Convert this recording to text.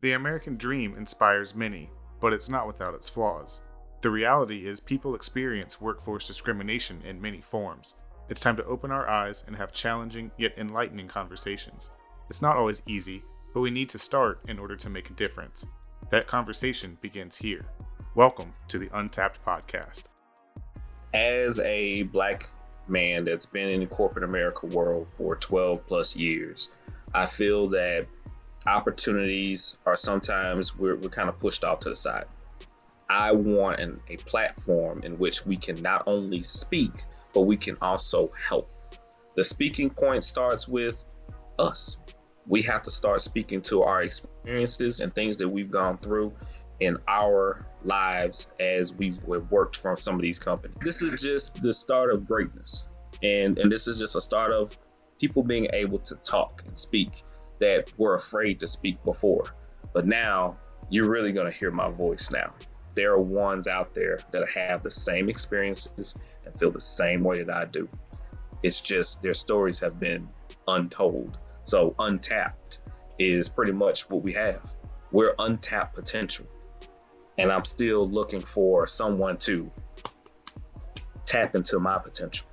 The American dream inspires many, but it's not without its flaws. The reality is, people experience workforce discrimination in many forms. It's time to open our eyes and have challenging yet enlightening conversations. It's not always easy, but we need to start in order to make a difference. That conversation begins here. Welcome to the Untapped Podcast. As a black man that's been in the corporate America world for 12 plus years, I feel that opportunities are sometimes we're, we're kind of pushed off to the side. I want an, a platform in which we can not only speak, but we can also help. The speaking point starts with us. We have to start speaking to our experiences and things that we've gone through in our lives as we've worked from some of these companies. This is just the start of greatness. And, and this is just a start of people being able to talk and speak that were afraid to speak before. But now you're really going to hear my voice now. There are ones out there that have the same experiences and feel the same way that I do. It's just their stories have been untold. So, untapped is pretty much what we have. We're untapped potential. And I'm still looking for someone to tap into my potential.